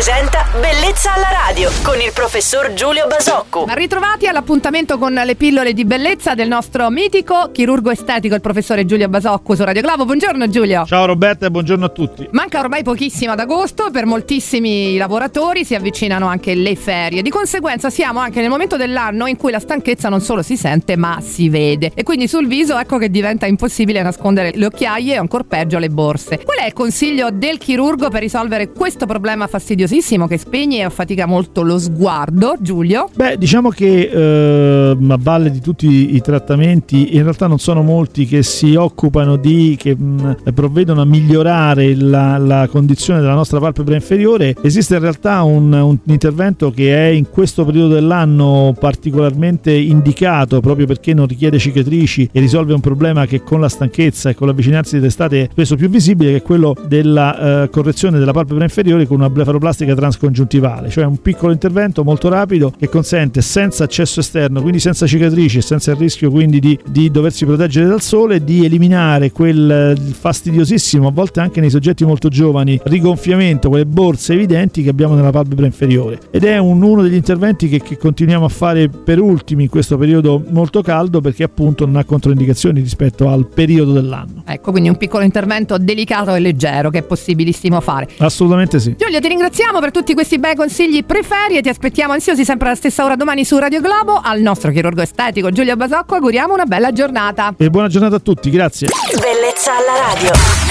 presenta Bellezza alla radio con il professor Giulio Basocco. Ritrovati all'appuntamento con le pillole di bellezza del nostro mitico chirurgo estetico, il professore Giulio Basocco su Radio Globo. Buongiorno Giulio. Ciao Roberta e buongiorno a tutti. Manca ormai pochissimo ad agosto, per moltissimi lavoratori si avvicinano anche le ferie. Di conseguenza siamo anche nel momento dell'anno in cui la stanchezza non solo si sente ma si vede. E quindi sul viso ecco che diventa impossibile nascondere le occhiaie o ancora peggio le borse. Qual è il consiglio del chirurgo per risolvere questo problema fastidiosissimo che spegne e affatica molto lo sguardo, Giulio? Beh, diciamo che eh, a valle di tutti i trattamenti, in realtà non sono molti che si occupano di, che mh, provvedono a migliorare la, la, condizione della nostra palpebra inferiore. Esiste in realtà un, un intervento che è in questo periodo dell'anno particolarmente indicato proprio perché non richiede cicatrici e risolve un problema che con la stanchezza e con l'avvicinarsi dell'estate è spesso più visibile, che è quello della eh, correzione della palpebra inferiore con una blefaroplastica transcongiuntivale, cioè un piccolo intervento molto rapido che consente senza accesso esterno, quindi senza cicatrici e senza il rischio quindi di, di, doversi proteggere dal sole, di eliminare quel fastidiosissimo, a volte anche nei soggetti molto giovani, rigonfiamento, quelle borse evidenti che abbiamo nella palpebra inferiore. Ed è un, uno degli interventi che, che continuiamo a fare per ultimi in questo periodo molto caldo perché appunto non ha controindicazioni rispetto al periodo dell'anno. Ecco, quindi un piccolo intervento delicato e leggero che è possibilissimo fare. Assolutamente sì. Giulio, ti ringraziamo per tutti questi bei consigli preferi e ti aspettiamo ansiosi sempre alla stessa ora domani su Radio Globo. Al nostro chirurgo estetico Giulio Basocco auguriamo una bella giornata. E buona giornata a tutti, grazie. Bellezza alla radio.